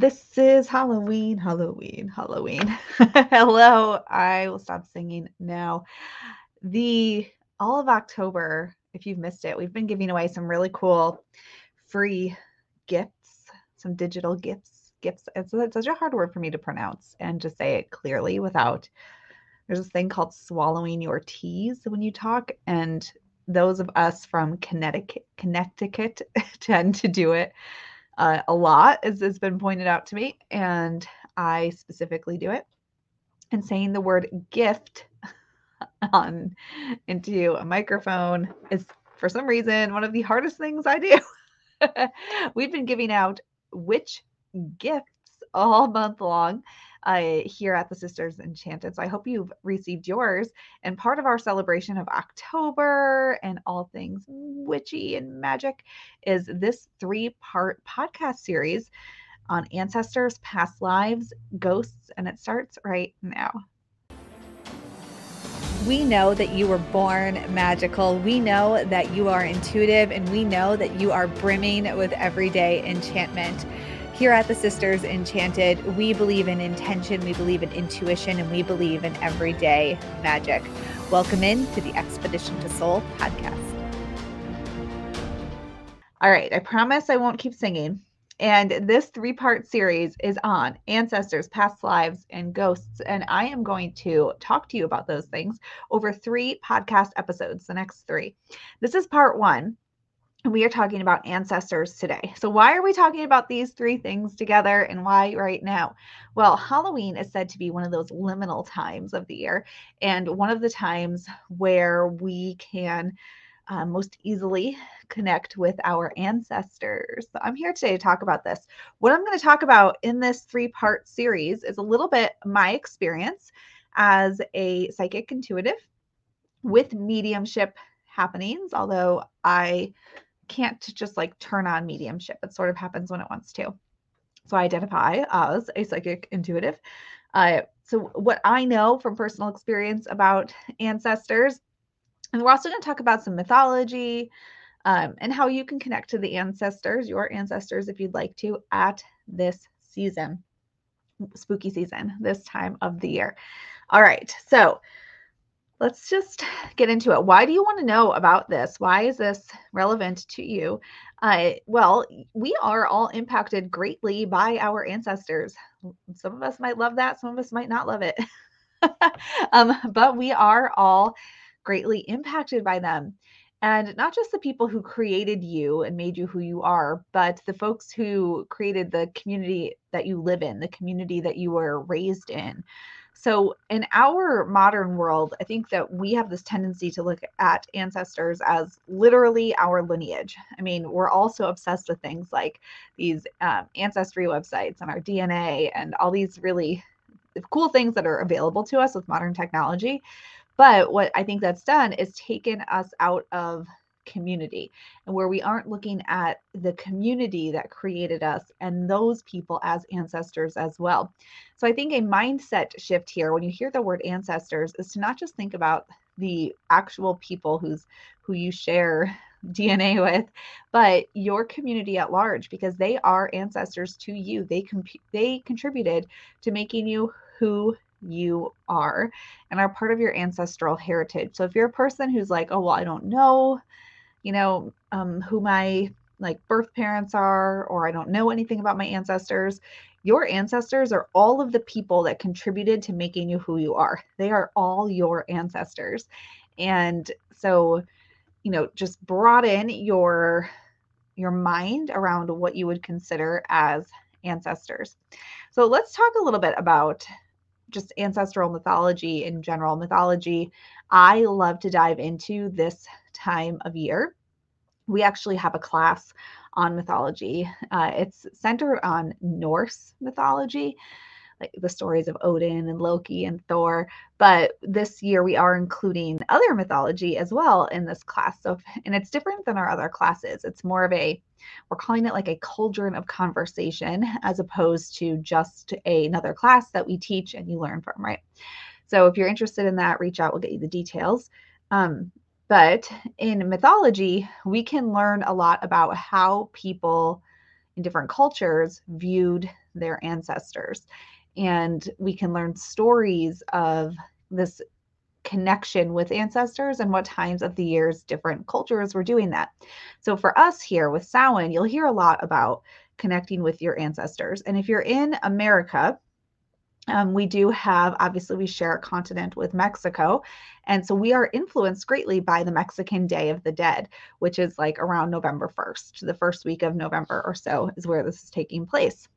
This is Halloween, Halloween, Halloween. Hello, I will stop singing now. The all of October, if you've missed it, we've been giving away some really cool free gifts, some digital gifts. Gifts. It's, it's such a hard word for me to pronounce and just say it clearly without. There's this thing called swallowing your T's when you talk, and those of us from Connecticut, Connecticut tend to do it uh, a lot, as has been pointed out to me, and I specifically do it. And saying the word gift on into a microphone is, for some reason, one of the hardest things I do. We've been giving out which gifts all month long uh, here at the Sisters Enchanted. So I hope you've received yours. And part of our celebration of October and all things witchy and magic is this three part podcast series on ancestors, past lives, ghosts, and it starts right now. We know that you were born magical. We know that you are intuitive, and we know that you are brimming with everyday enchantment. Here at the Sisters Enchanted, we believe in intention, we believe in intuition, and we believe in everyday magic. Welcome in to the Expedition to Soul podcast. All right, I promise I won't keep singing. And this three part series is on ancestors, past lives, and ghosts. And I am going to talk to you about those things over three podcast episodes, the next three. This is part one we are talking about ancestors today. So, why are we talking about these three things together and why right now? Well, Halloween is said to be one of those liminal times of the year and one of the times where we can uh, most easily connect with our ancestors. So I'm here today to talk about this. What I'm going to talk about in this three part series is a little bit my experience as a psychic intuitive with mediumship happenings, although I can't just like turn on mediumship. It sort of happens when it wants to. So I identify as a psychic intuitive. Uh, so what I know from personal experience about ancestors, and we're also going to talk about some mythology um, and how you can connect to the ancestors, your ancestors, if you'd like to, at this season, spooky season, this time of the year. All right. So let's just get into it. Why do you want to know about this? Why is this relevant to you? Uh, well, we are all impacted greatly by our ancestors. Some of us might love that, some of us might not love it. um, but we are all greatly impacted by them. And not just the people who created you and made you who you are, but the folks who created the community that you live in, the community that you were raised in. So, in our modern world, I think that we have this tendency to look at ancestors as literally our lineage. I mean, we're also obsessed with things like these um, ancestry websites and our DNA and all these really cool things that are available to us with modern technology. But what I think that's done is taken us out of community and where we aren't looking at the community that created us and those people as ancestors as well. So I think a mindset shift here when you hear the word ancestors is to not just think about the actual people who's who you share DNA with, but your community at large because they are ancestors to you. They comp- they contributed to making you who you are and are part of your ancestral heritage. So if you're a person who's like, "Oh, well, I don't know you know, um, who my like birth parents are, or I don't know anything about my ancestors. Your ancestors are all of the people that contributed to making you who you are. They are all your ancestors. And so, you know, just broaden your your mind around what you would consider as ancestors. So let's talk a little bit about just ancestral mythology in general. Mythology, I love to dive into this time of year. We actually have a class on mythology. Uh, it's centered on Norse mythology, like the stories of Odin and Loki and Thor. But this year we are including other mythology as well in this class. So, and it's different than our other classes. It's more of a, we're calling it like a cauldron of conversation as opposed to just a, another class that we teach and you learn from, right? So if you're interested in that, reach out, we'll get you the details. Um, but in mythology, we can learn a lot about how people in different cultures viewed their ancestors. And we can learn stories of this connection with ancestors and what times of the years different cultures were doing that. So for us here with Samhain, you'll hear a lot about connecting with your ancestors. And if you're in America, um, we do have, obviously, we share a continent with Mexico. And so we are influenced greatly by the Mexican Day of the Dead, which is like around November 1st. The first week of November or so is where this is taking place.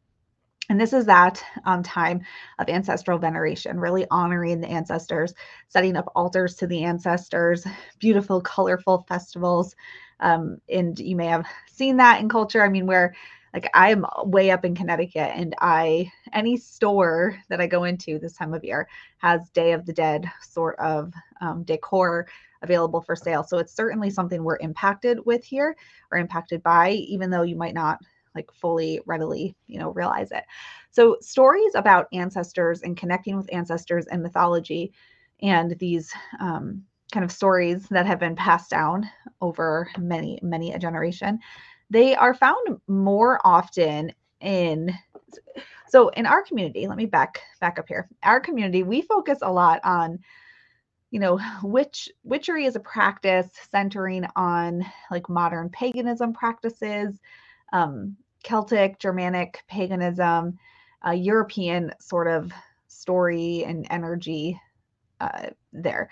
And this is that um, time of ancestral veneration, really honoring the ancestors, setting up altars to the ancestors, beautiful, colorful festivals. Um, and you may have seen that in culture. I mean, where like I'm way up in Connecticut, and I any store that I go into this time of year has Day of the Dead sort of um, decor available for sale. So it's certainly something we're impacted with here or impacted by, even though you might not like fully readily you know realize it so stories about ancestors and connecting with ancestors and mythology and these um, kind of stories that have been passed down over many many a generation they are found more often in so in our community let me back back up here our community we focus a lot on you know witch witchery is a practice centering on like modern paganism practices um, Celtic, Germanic paganism, uh, European sort of story and energy uh, there.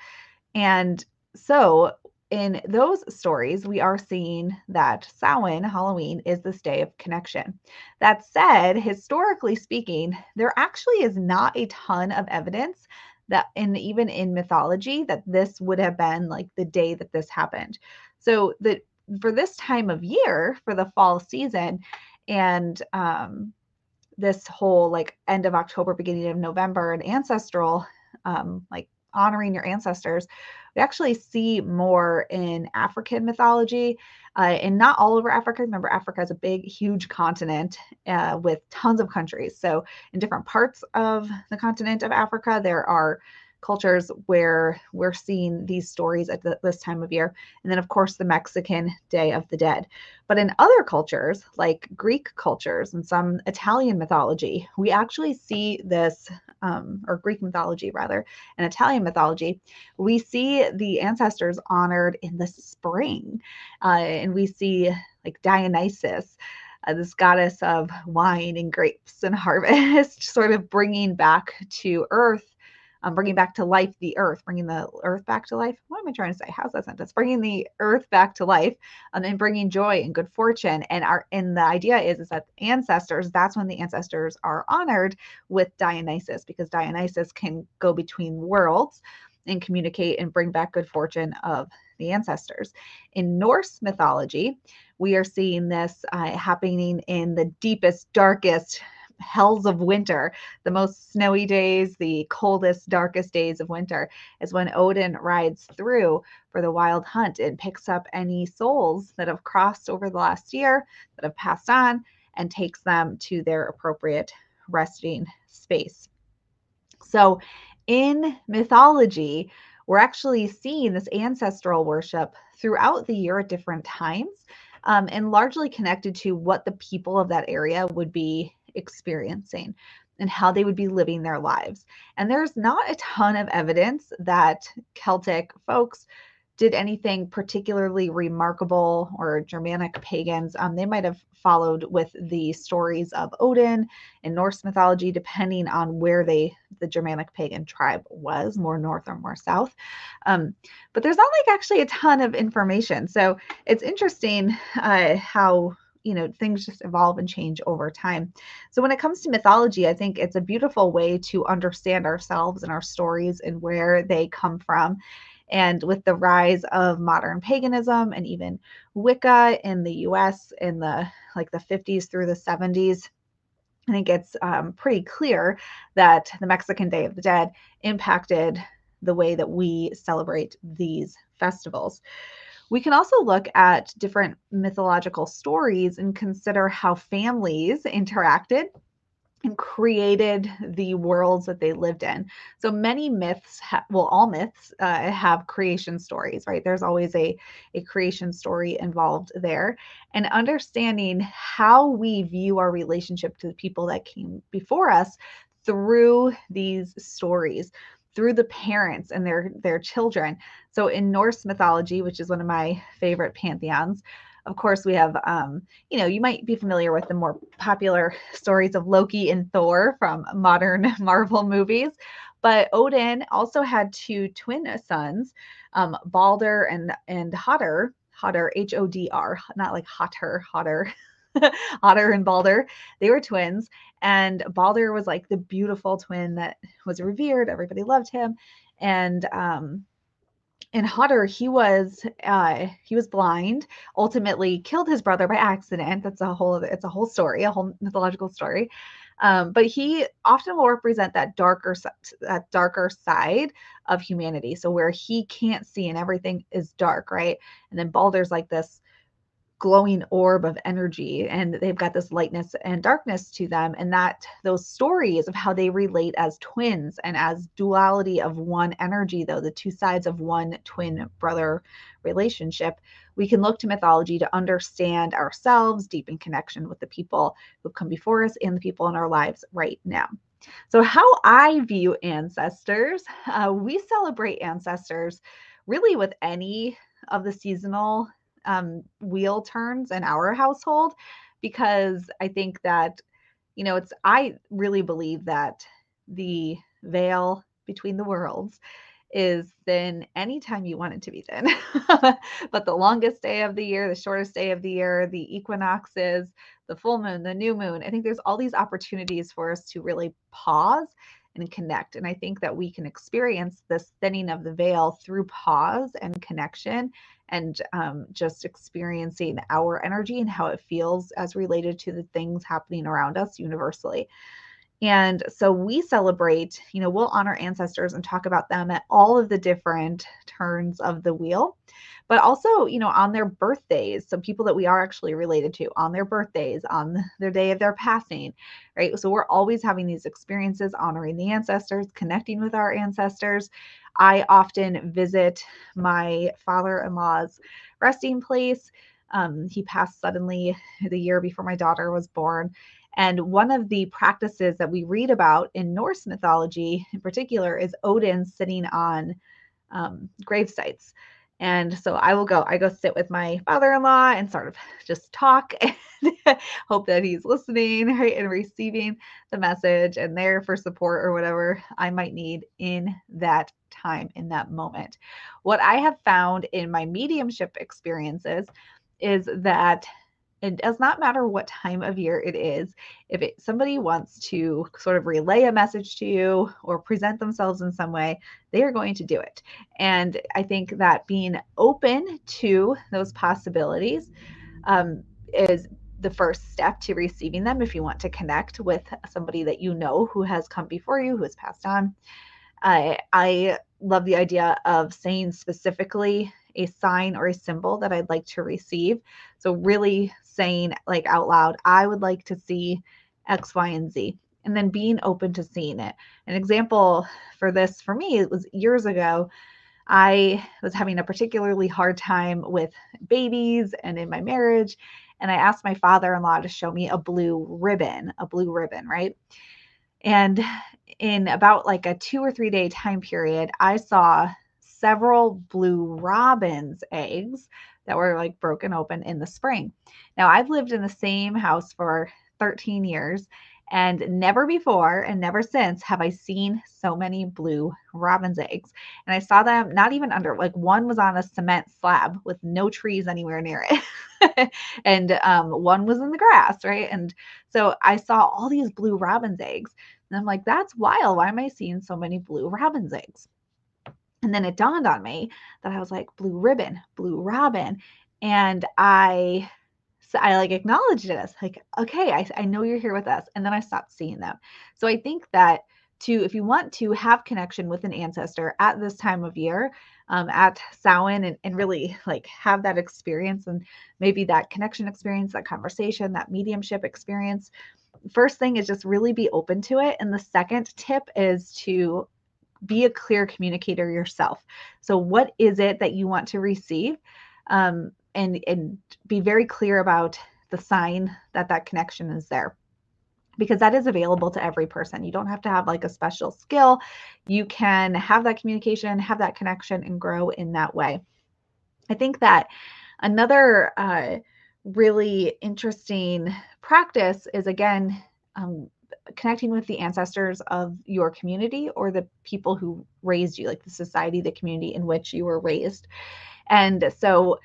And so in those stories, we are seeing that Samhain, Halloween, is this day of connection. That said, historically speaking, there actually is not a ton of evidence that, in even in mythology, that this would have been like the day that this happened. So that for this time of year, for the fall season, and um, this whole like end of October, beginning of November, and ancestral, um, like honoring your ancestors, we actually see more in African mythology uh, and not all over Africa. Remember, Africa is a big, huge continent uh, with tons of countries. So, in different parts of the continent of Africa, there are cultures where we're seeing these stories at the, this time of year. And then, of course, the Mexican Day of the Dead. But in other cultures, like Greek cultures and some Italian mythology, we actually see this, um, or Greek mythology rather, and Italian mythology, we see the ancestors honored in the spring. Uh, and we see like Dionysus. Uh, this goddess of wine and grapes and harvest, sort of bringing back to earth um, bringing back to life the earth, bringing the earth back to life. What am I trying to say? How's that sentence? Bringing the earth back to life, um, and bringing joy and good fortune. And our and the idea is is that ancestors. That's when the ancestors are honored with Dionysus because Dionysus can go between worlds and communicate and bring back good fortune of the ancestors. In Norse mythology, we are seeing this uh, happening in the deepest, darkest hells of winter, the most snowy days, the coldest, darkest days of winter, is when Odin rides through for the wild hunt and picks up any souls that have crossed over the last year, that have passed on, and takes them to their appropriate resting space. So, in mythology, we're actually seeing this ancestral worship throughout the year at different times. Um, and largely connected to what the people of that area would be experiencing and how they would be living their lives. And there's not a ton of evidence that Celtic folks did anything particularly remarkable or Germanic pagans. Um, they might have followed with the stories of Odin in Norse mythology, depending on where they the Germanic pagan tribe was, more north or more south. Um, but there's not like actually a ton of information. So it's interesting uh, how you know things just evolve and change over time. So when it comes to mythology i think it's a beautiful way to understand ourselves and our stories and where they come from. And with the rise of modern paganism and even wicca in the us in the like the 50s through the 70s i think it's um, pretty clear that the mexican day of the dead impacted the way that we celebrate these festivals we can also look at different mythological stories and consider how families interacted and created the worlds that they lived in. So many myths, ha- well, all myths uh, have creation stories, right? There's always a, a creation story involved there. And understanding how we view our relationship to the people that came before us through these stories through the parents and their their children so in norse mythology which is one of my favorite pantheons of course, we have, um, you know, you might be familiar with the more popular stories of Loki and Thor from modern Marvel movies. But Odin also had two twin sons, um, Balder and and Hodder. Hodder, H O D R, not like Hotter, Hodder. Otter and Balder. They were twins. And Balder was like the beautiful twin that was revered. Everybody loved him. And um, and Hodder, he was uh, he was blind. Ultimately, killed his brother by accident. That's a whole it's a whole story, a whole mythological story. Um, but he often will represent that darker that darker side of humanity. So where he can't see and everything is dark, right? And then Balder's like this glowing orb of energy and they've got this lightness and darkness to them and that those stories of how they relate as twins and as duality of one energy though the two sides of one twin brother relationship we can look to mythology to understand ourselves deepen connection with the people who've come before us and the people in our lives right now. So how i view ancestors uh, we celebrate ancestors really with any of the seasonal um, wheel turns in our household because I think that, you know, it's, I really believe that the veil between the worlds is then anytime you want it to be thin. but the longest day of the year, the shortest day of the year, the equinoxes, the full moon, the new moon, I think there's all these opportunities for us to really pause and connect. And I think that we can experience this thinning of the veil through pause and connection and um, just experiencing our energy and how it feels as related to the things happening around us universally. And so we celebrate, you know, we'll honor ancestors and talk about them at all of the different turns of the wheel, but also, you know, on their birthdays. So people that we are actually related to on their birthdays, on their day of their passing, right? So we're always having these experiences, honoring the ancestors, connecting with our ancestors. I often visit my father in law's resting place. Um, he passed suddenly the year before my daughter was born. And one of the practices that we read about in Norse mythology, in particular, is Odin sitting on um, grave sites. And so I will go, I go sit with my father in law and sort of just talk and hope that he's listening right, and receiving the message and there for support or whatever I might need in that time, in that moment. What I have found in my mediumship experiences is that it does not matter what time of year it is if it, somebody wants to sort of relay a message to you or present themselves in some way they are going to do it. And i think that being open to those possibilities um, is the first step to receiving them if you want to connect with somebody that you know who has come before you who has passed on. Uh, i love the idea of saying specifically a sign or a symbol that I'd like to receive. So, really saying like out loud, I would like to see X, Y, and Z, and then being open to seeing it. An example for this for me, it was years ago. I was having a particularly hard time with babies and in my marriage. And I asked my father in law to show me a blue ribbon, a blue ribbon, right? And in about like a two or three day time period, I saw several blue robin's eggs that were like broken open in the spring. Now, I've lived in the same house for 13 years and never before and never since have I seen so many blue robin's eggs. And I saw them not even under, like one was on a cement slab with no trees anywhere near it. and um, one was in the grass, right? And so I saw all these blue robin's eggs. And I'm like, that's wild. Why am I seeing so many blue robin's eggs? And then it dawned on me that I was like, blue ribbon, blue robin. And I, so I like acknowledged it as like, okay, I, I know you're here with us. And then I stopped seeing them. So I think that to, if you want to have connection with an ancestor at this time of year, um, at Samhain and, and really like have that experience and maybe that connection experience, that conversation, that mediumship experience, first thing is just really be open to it. And the second tip is to be a clear communicator yourself. So, what is it that you want to receive? Um, and, and be very clear about the sign that that connection is there because that is available to every person. You don't have to have like a special skill. You can have that communication, have that connection, and grow in that way. I think that another uh, really interesting practice is again um, connecting with the ancestors of your community or the people who raised you, like the society, the community in which you were raised. And so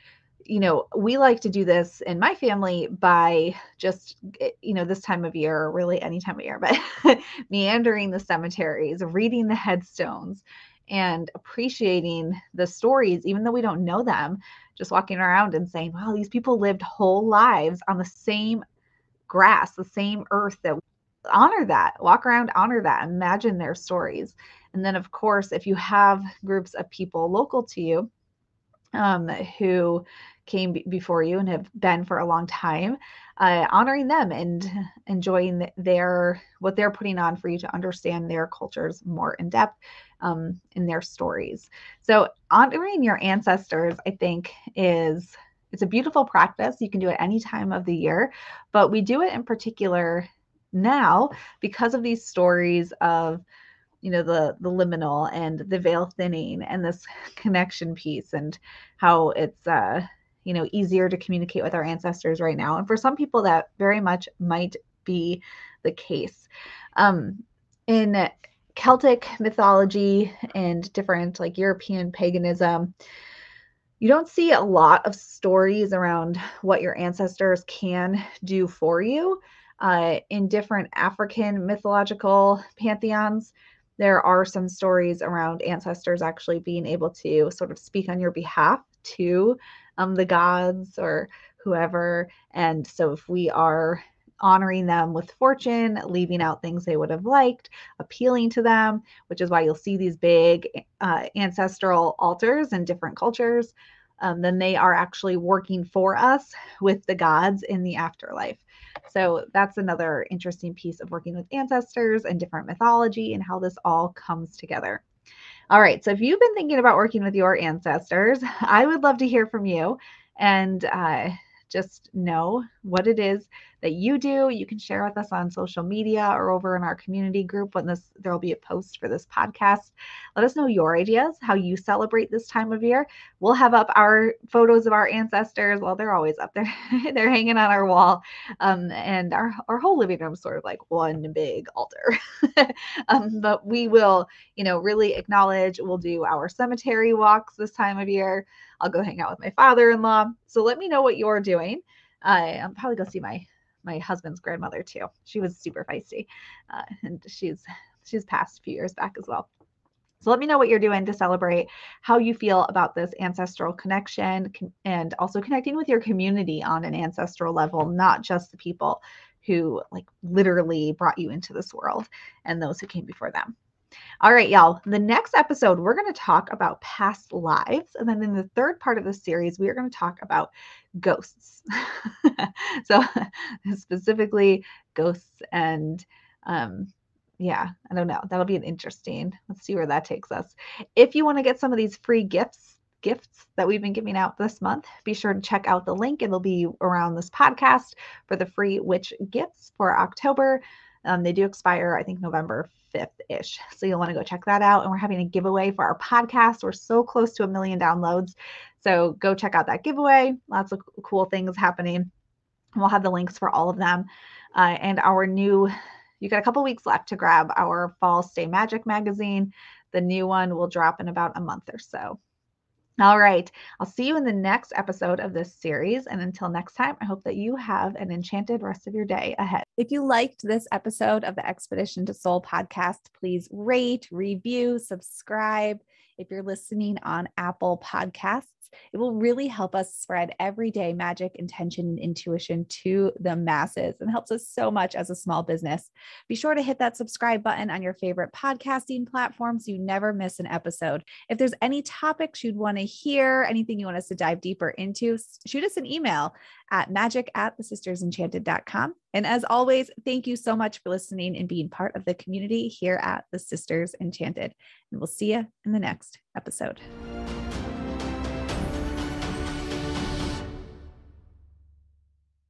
you know, we like to do this in my family by just, eh, you know, this time of year, or really any time of year, but meandering the cemeteries, reading the headstones, and appreciating the stories, even though we don't know them, just walking around and saying, wow, these people lived whole lives on the same grass, the same earth that honor that, walk around, honor that, imagine their stories. And then, of course, if you have groups of people local to you, um, who came b- before you and have been for a long time, uh, honoring them and enjoying their what they're putting on for you to understand their cultures more in depth um, in their stories. So honoring your ancestors, I think, is it's a beautiful practice. You can do it any time of the year, but we do it in particular now because of these stories of you know the the liminal and the veil thinning and this connection piece and how it's uh you know easier to communicate with our ancestors right now. And for some people that very much might be the case. Um in celtic mythology and different like european paganism you don't see a lot of stories around what your ancestors can do for you uh, in different african mythological pantheons there are some stories around ancestors actually being able to sort of speak on your behalf to um, the gods or whoever. And so if we are honoring them with fortune, leaving out things they would have liked, appealing to them, which is why you'll see these big uh, ancestral altars in different cultures, um, then they are actually working for us with the gods in the afterlife. So that's another interesting piece of working with ancestors and different mythology and how this all comes together. All right. So if you've been thinking about working with your ancestors, I would love to hear from you and uh, just know what it is that you do. You can share with us on social media or over in our community group when this there'll be a post for this podcast. Let us know your ideas, how you celebrate this time of year. We'll have up our photos of our ancestors. Well, they're always up there. they're hanging on our wall. Um, and our, our whole living room sort of like one big altar. um, but we will, you know, really acknowledge, we'll do our cemetery walks this time of year. I'll go hang out with my father-in-law. So let me know what you're doing. I'll probably go see my my husband's grandmother too. She was super feisty, uh, and she's she's passed a few years back as well. So let me know what you're doing to celebrate how you feel about this ancestral connection and also connecting with your community on an ancestral level, not just the people who like literally brought you into this world and those who came before them. All right, y'all. The next episode, we're going to talk about past lives. And then in the third part of the series, we are going to talk about ghosts. so, specifically, ghosts and, um, yeah, I don't know. That'll be an interesting. Let's see where that takes us. If you want to get some of these free gifts, gifts that we've been giving out this month, be sure to check out the link. It'll be around this podcast for the free witch gifts for October. Um, they do expire, I think, November 5th ish. So you'll want to go check that out. And we're having a giveaway for our podcast. We're so close to a million downloads. So go check out that giveaway. Lots of cool things happening. We'll have the links for all of them. Uh, and our new, you got a couple weeks left to grab our Fall Stay Magic magazine. The new one will drop in about a month or so. All right. I'll see you in the next episode of this series. And until next time, I hope that you have an enchanted rest of your day ahead. If you liked this episode of the Expedition to Soul podcast, please rate, review, subscribe. If you're listening on Apple Podcasts, podcasts. It will really help us spread everyday magic, intention, and intuition to the masses and helps us so much as a small business. Be sure to hit that subscribe button on your favorite podcasting platform so you never miss an episode. If there's any topics you'd want to hear, anything you want us to dive deeper into, shoot us an email at magic at the thesistersenchanted.com. And as always, thank you so much for listening and being part of the community here at the Sisters Enchanted. And we'll see you in the next episode.